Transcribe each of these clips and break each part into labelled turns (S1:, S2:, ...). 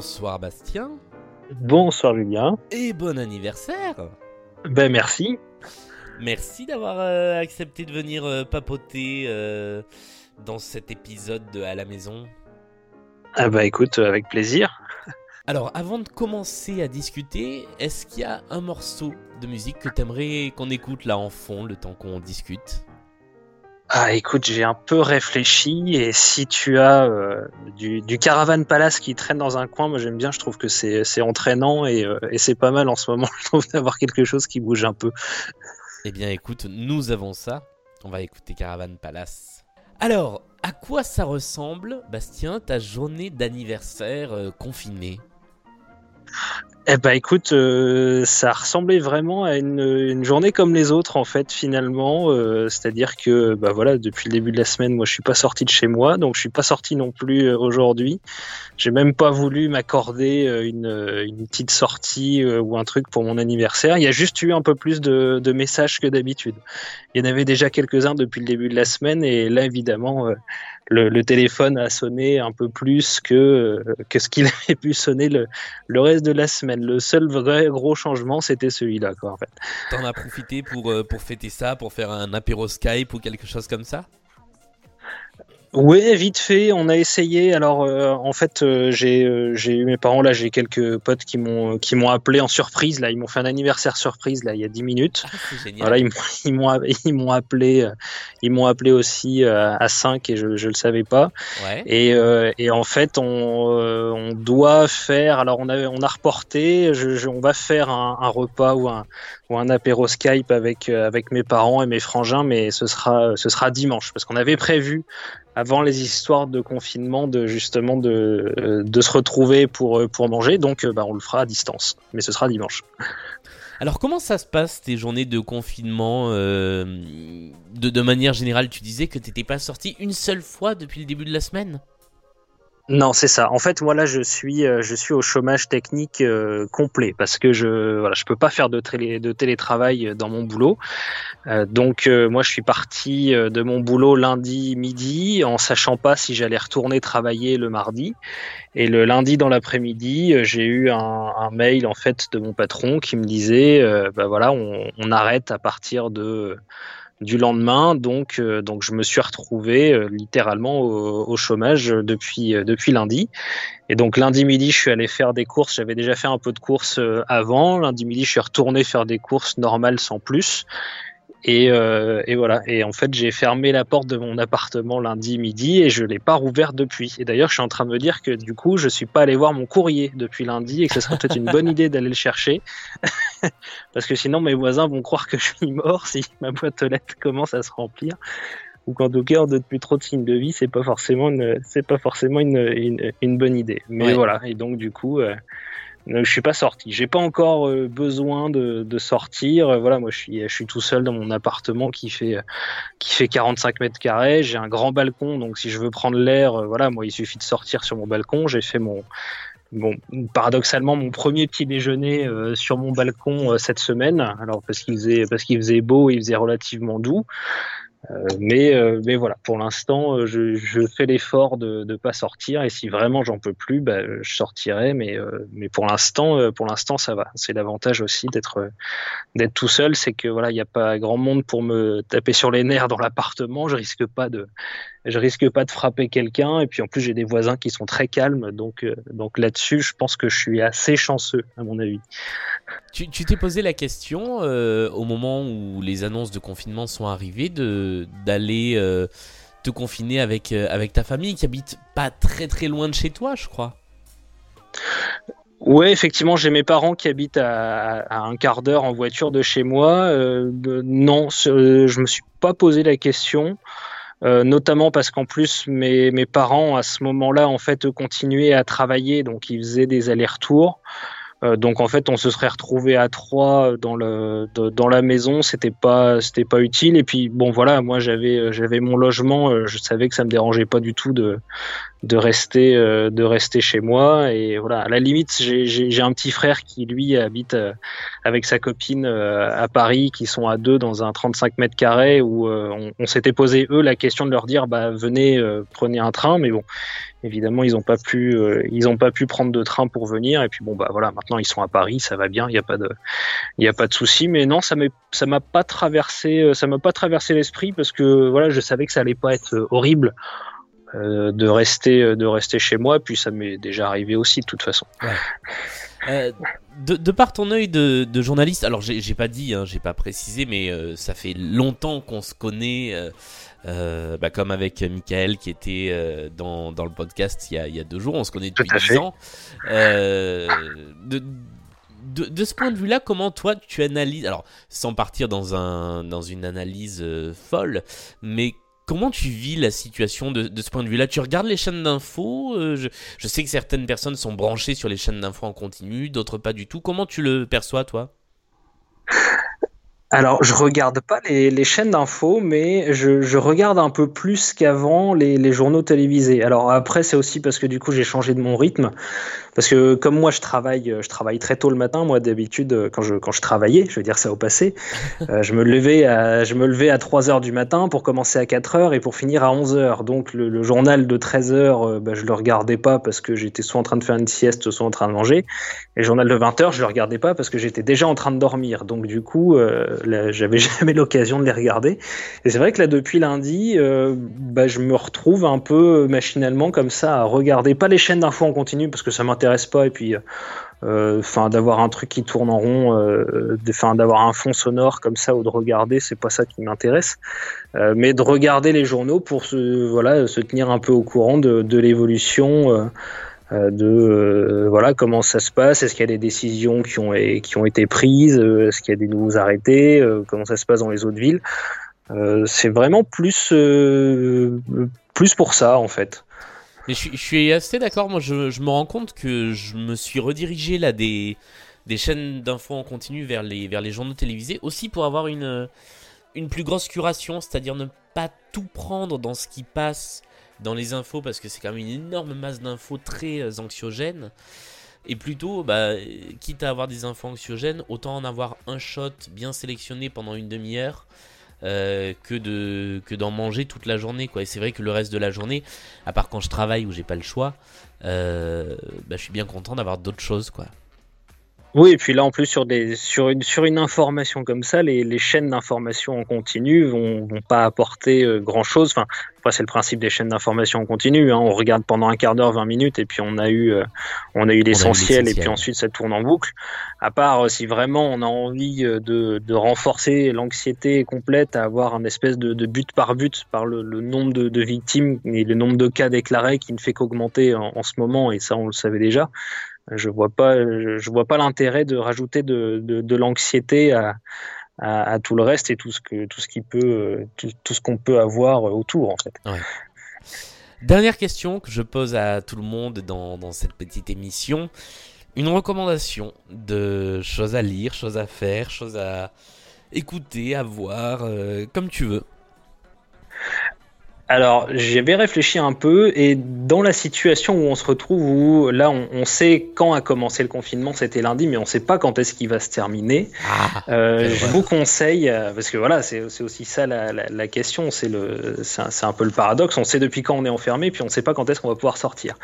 S1: Bonsoir Bastien.
S2: Bonsoir Julien.
S1: Et bon anniversaire.
S2: Ben merci.
S1: Merci d'avoir euh, accepté de venir euh, papoter euh, dans cet épisode de À la maison.
S2: Ah bah écoute, avec plaisir.
S1: Alors avant de commencer à discuter, est-ce qu'il y a un morceau de musique que t'aimerais qu'on écoute là en fond le temps qu'on discute?
S2: Ah, écoute, j'ai un peu réfléchi et si tu as euh, du, Caravan Palace qui traîne dans un coin, moi j'aime bien, je trouve que c'est entraînant et, euh, et c'est pas mal en ce moment, je trouve d'avoir quelque chose qui bouge un peu.
S1: Eh bien écoute, nous avons ça, on va écouter Caravan Palace. Alors, à quoi ça ressemble, Bastien, ta journée d'anniversaire euh, confinée?
S2: Eh ben écoute, euh, ça ressemblait vraiment à une, une, journée comme les autres en fait finalement. Euh, C'est-à-dire que bah voilà, depuis le début de la semaine, moi je suis pas sorti de chez moi, donc je suis pas sorti non plus euh, aujourd'hui. J'ai même pas voulu m'accorder euh, une, une, petite sortie ou un truc pour mon anniversaire. Il y a juste eu un peu plus de, de messages que d'habitude. Il y en avait déjà quelques-uns depuis le début de la semaine et là évidemment le, téléphone a sonné un peu plus que, que ce qu'il avait pu sonner le, le, reste de la semaine. Le seul vrai gros changement, c'était celui-là, quoi, fait.
S1: T'en as profité pour, euh, pour fêter ça, pour faire un apéro Skype ou quelque chose comme ça?
S2: Oui, vite fait, on a essayé. Alors, euh, en fait, euh, j'ai euh, j'ai eu mes parents là, j'ai quelques potes qui m'ont qui m'ont appelé en surprise là. Ils m'ont fait un anniversaire surprise là, il y a 10 minutes.
S1: Ah,
S2: voilà, ils m'ont ils m'ont appelé ils m'ont appelé aussi à 5 et je je le savais pas.
S1: Ouais.
S2: Et et en fait, on on doit faire. Alors, on a on a reporté. Je, on va faire un, un repas ou un ou un apéro Skype avec avec mes parents et mes frangins, mais ce sera ce sera dimanche parce qu'on avait prévu avant les histoires de confinement de justement de, euh, de se retrouver pour, euh, pour manger. Donc euh, bah, on le fera à distance, mais ce sera dimanche.
S1: Alors comment ça se passe tes journées de confinement de, de manière générale? Tu disais que tu n'étais pas sorti une seule fois depuis le début de la semaine?
S2: Non, c'est ça. En fait, moi là, je suis, euh, je suis au chômage technique euh, complet parce que je, voilà, je peux pas faire de, télé, de télétravail dans mon boulot. Euh, donc, moi, je suis parti de mon boulot lundi midi en sachant pas si j'allais retourner travailler le mardi. Et le lundi dans l'après-midi, j'ai eu un, mail en fait de mon patron qui me disait, bah voilà, on arrête à partir de du lendemain. Donc, euh, donc je me suis retrouvé euh, littéralement au, chômage depuis, euh, depuis lundi. Et donc lundi midi, je suis allé faire des courses. J'avais déjà fait un peu de courses avant. Lundi midi, je suis retourné faire des courses normales sans plus. Et, euh, et, voilà. Et en fait, j'ai fermé la porte de mon appartement lundi midi et je l'ai pas rouvert depuis. Et d'ailleurs, je suis en train de me dire que du coup, je suis pas allé voir mon courrier depuis lundi et que ce serait peut-être une bonne idée d'aller le chercher, parce que sinon mes voisins vont croire que je suis mort si ma boîte aux lettres commence à se remplir. Ou qu'en tout cas, on donne plus trop de signes de vie, c'est pas forcément une, c'est pas forcément une, une, une, bonne idée. Mais
S1: Ouais.
S2: voilà. Et donc du coup. Euh, euh, je suis pas sorti. J'ai pas encore euh, besoin de, sortir. Euh, voilà, moi je suis, tout seul dans mon appartement qui fait qui fait 45 mètres carrés. J'ai un grand balcon, donc si je veux prendre l'air, euh, voilà, moi il suffit de sortir sur mon balcon. J'ai fait mon Bon, paradoxalement, mon premier petit déjeuner euh, sur mon balcon euh, cette semaine. Alors parce qu'il faisait parce qu'il faisait beau, il faisait relativement doux. Euh, mais euh, mais voilà, pour l'instant, euh, je, je fais l'effort de ne pas sortir. Et si vraiment j'en peux plus, bah, je sortirai. Mais euh, mais pour l'instant, euh, pour l'instant, ça va. C'est l'avantage aussi d'être d'être tout seul, c'est que voilà, il n'y a pas grand monde pour me taper sur les nerfs dans l'appartement. Je risque pas de je risque pas de frapper quelqu'un. Et puis en plus, j'ai des voisins qui sont très calmes. Donc euh, donc là-dessus, je pense que je suis assez chanceux à mon avis.
S1: Tu t'es posé la question euh, au moment où les annonces de confinement sont arrivées de d'aller euh, te confiner avec avec ta famille qui habite pas très très loin de chez toi, je crois.
S2: Ouais, effectivement, j'ai mes parents qui habitent à, à un quart d'heure en voiture de chez moi. Non, je me suis pas posé la question, euh, notamment parce qu'en plus mes, mes parents à ce moment-là en fait continuaient à travailler, donc ils faisaient des allers-retours. Euh, donc en fait, on se serait retrouvé à trois dans le dans la maison, c'était pas c'était pas utile. Et puis bon voilà, moi j'avais euh, j'avais mon logement, euh, je savais que ça me dérangeait pas du tout de de rester euh, de rester chez moi. Et voilà, à la limite, j'ai un petit frère qui lui habite euh, avec sa copine euh, à Paris, qui sont à deux dans un 35 mètres carrés où euh, on, on s'était posé eux la question de leur dire bah venez euh, prenez un train, mais bon Évidemment, ils n'ont pas pu, euh, ils ont pas pu prendre de train pour venir. Et puis bon, bah voilà, maintenant ils sont à Paris, ça va bien, il n'y a pas de, il a pas de souci. Mais non, ça ça m'a pas traversé, euh, ça m'a pas traversé l'esprit parce que voilà, je savais que ça allait pas être horrible. Euh, de rester de rester chez moi puis ça m'est déjà arrivé aussi de toute façon
S1: euh, de, par ton œil de, journaliste, alors j'ai pas dit, hein, j'ai pas précisé, mais euh, ça fait longtemps qu'on se connaît, euh, bah, comme avec Michael qui était dans, le podcast il y, a, deux jours, on se connaît depuis 10 ans. De, de, ce point de vue-là, comment toi tu analyses, alors sans partir dans, un, dans une analyse folle, mais Comment tu vis la situation de, ce point de vue-là? Tu regardes les chaînes d'infos euh, je, sais que certaines personnes sont branchées sur les chaînes d'infos en continu, d'autres pas du tout. Comment tu le perçois, toi?
S2: Alors, je regarde pas les, chaînes d'infos, mais je, regarde un peu plus qu'avant les, les, journaux télévisés. Alors après, c'est aussi parce que du coup, j'ai changé de mon rythme. Parce que comme moi, je travaille, je travaille très tôt le matin. Moi, d'habitude, quand je, quand je travaillais, je veux dire ça au passé, euh, je me levais à, je me levais à 3 heures du matin pour commencer à 4 heures et pour finir à 11 heures. Donc, le, journal de 13 heures, euh, bah, je le regardais pas parce que j'étais soit en train de faire une sieste, soit en train de manger. Et le journal de 20 heures, je le regardais pas parce que j'étais déjà en train de dormir. Donc, du coup, euh, j'avais jamais l'occasion de les regarder. Et c'est vrai que là, depuis lundi, euh, bah, je me retrouve un peu machinalement comme ça à regarder. Pas les chaînes d'infos en continu parce que ça m'intéresse pas. Et puis euh, d'avoir un truc qui tourne en rond euh, d'avoir un fond sonore comme ça ou de regarder c'est pas ça qui m'intéresse. Euh, mais de regarder les journaux pour se voilà se tenir un peu au courant de l'évolution de voilà comment ça se passe. Est-ce qu'il y a des décisions qui ont qui ont été prises est-ce qu'il y a des nouveaux arrêtés comment ça se passe dans les autres villes. C'est vraiment plus plus pour ça en fait.
S1: Je, suis assez d'accord. Moi, je, me rends compte que je me suis redirigé là des, des chaînes d'infos en continu vers les, vers les journaux télévisés aussi pour avoir une, une plus grosse curation, c'est-à-dire ne pas tout prendre dans ce qui passe dans les infos parce que c'est quand même une énorme masse d'infos très euh, anxiogènes. Et plutôt, bah, quitte à avoir des infos anxiogènes, autant en avoir un shot bien sélectionné pendant une demi-heure euh, que de que d'en manger toute la journée quoi et c'est vrai que le reste de la journée à part quand je travaille où j'ai pas le choix euh, bah, je suis bien content d'avoir d'autres choses quoi
S2: oui, et puis là, en plus, sur, des, sur, une, sur une information comme ça, les, les chaînes d'information en continu vont, vont pas apporter euh, grand-chose. Enfin, c'est le principe des chaînes d'information en continu. Hein. On regarde pendant un quart d'heure, 20 minutes, et puis on a eu, euh, on a eu l'essentiel, et puis ensuite ça tourne en boucle. À part euh, si vraiment on a envie de, de renforcer l'anxiété complète à avoir un espèce de, de but par but par le, le nombre de, de, victimes et le nombre de cas déclarés qui ne fait qu'augmenter en, en, ce moment, et ça on le savait déjà je vois pas, je vois pas l'intérêt de rajouter de, l'anxiété à, tout le reste et tout ce que tout ce ce qu'on peut avoir autour en fait.
S1: Dernière question que je pose à tout le monde dans, dans cette petite émission. Une recommandation de choses à lire, choses à faire, choses à écouter, à voir, euh, comme tu veux.
S2: Alors, j'avais réfléchi un peu et dans la situation où on se retrouve, où là, on, sait quand a commencé le confinement, c'était lundi, mais on ne sait pas quand est-ce qu'il va se terminer. Ah, euh, je vous conseille, euh, parce que voilà, c'est aussi ça la, question, c'est un, peu le paradoxe. On sait depuis quand on est enfermé, puis on ne sait pas quand est-ce qu'on va pouvoir sortir.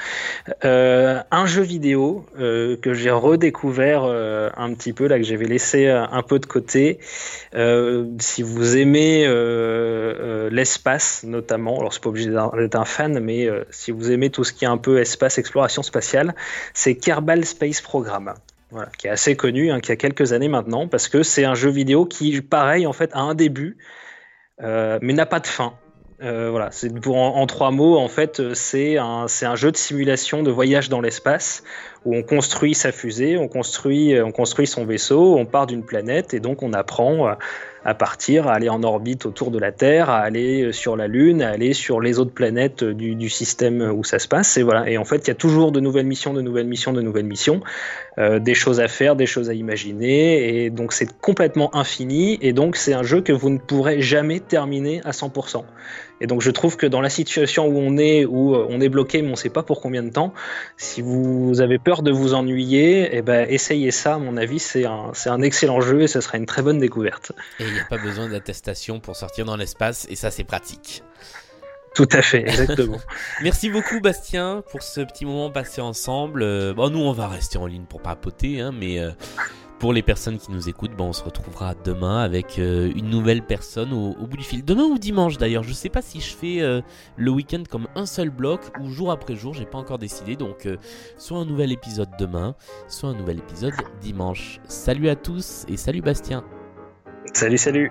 S2: Euh, un jeu vidéo que j'ai redécouvert un petit peu, là, que j'avais laissé un peu de côté. si vous aimez l'espace, notamment, alors c'est pas obligé d'être un fan, mais euh, si vous aimez tout ce qui est un peu espace, exploration spatiale, c'est Kerbal Space Program. Voilà, qui est assez connu, hein, qui a quelques années maintenant, parce que c'est un jeu vidéo qui, pareil, en fait, a un début, euh, mais n'a pas de fin. Euh, voilà, c'est pour en, trois mots, en fait, c'est un, c'est un jeu de simulation de voyage dans l'espace où on construit sa fusée, on construit, on construit son vaisseau, on part d'une planète et donc on apprend à partir, à aller en orbite autour de la Terre, à aller euh, sur la Lune, à aller sur les autres planètes euh, du, système où ça se passe. Et voilà. Et en fait, il y a toujours de nouvelles missions, de nouvelles missions, de nouvelles missions, euh, des choses à faire, des choses à imaginer. Et donc, c'est complètement infini. Et donc, c'est un jeu que vous ne pourrez jamais terminer à 100%. Et donc je trouve que dans la situation où on est, où on est bloqué, mais on ne sait pas pour combien de temps, si vous avez peur de vous ennuyer, eh ben, essayez ça. À mon avis, c'est un, un excellent jeu et ce sera une très bonne découverte
S1: il n'y a pas besoin d'attestation pour sortir dans l'espace et ça c'est pratique.
S2: Tout à fait, exactement.
S1: Merci beaucoup Bastien pour ce petit moment passé ensemble. Euh, bon, nous on va rester en ligne pour papoter, hein, mais euh, pour les personnes qui nous écoutent, bon, on se retrouvera demain avec euh, une nouvelle personne au, bout du fil. Demain ou dimanche d'ailleurs, je sais pas si je fais le week-end comme un seul bloc ou jour après jour, j'ai pas encore décidé. Donc soit un nouvel épisode demain, soit un nouvel épisode dimanche. Salut à tous et salut Bastien.
S2: Salut, salut.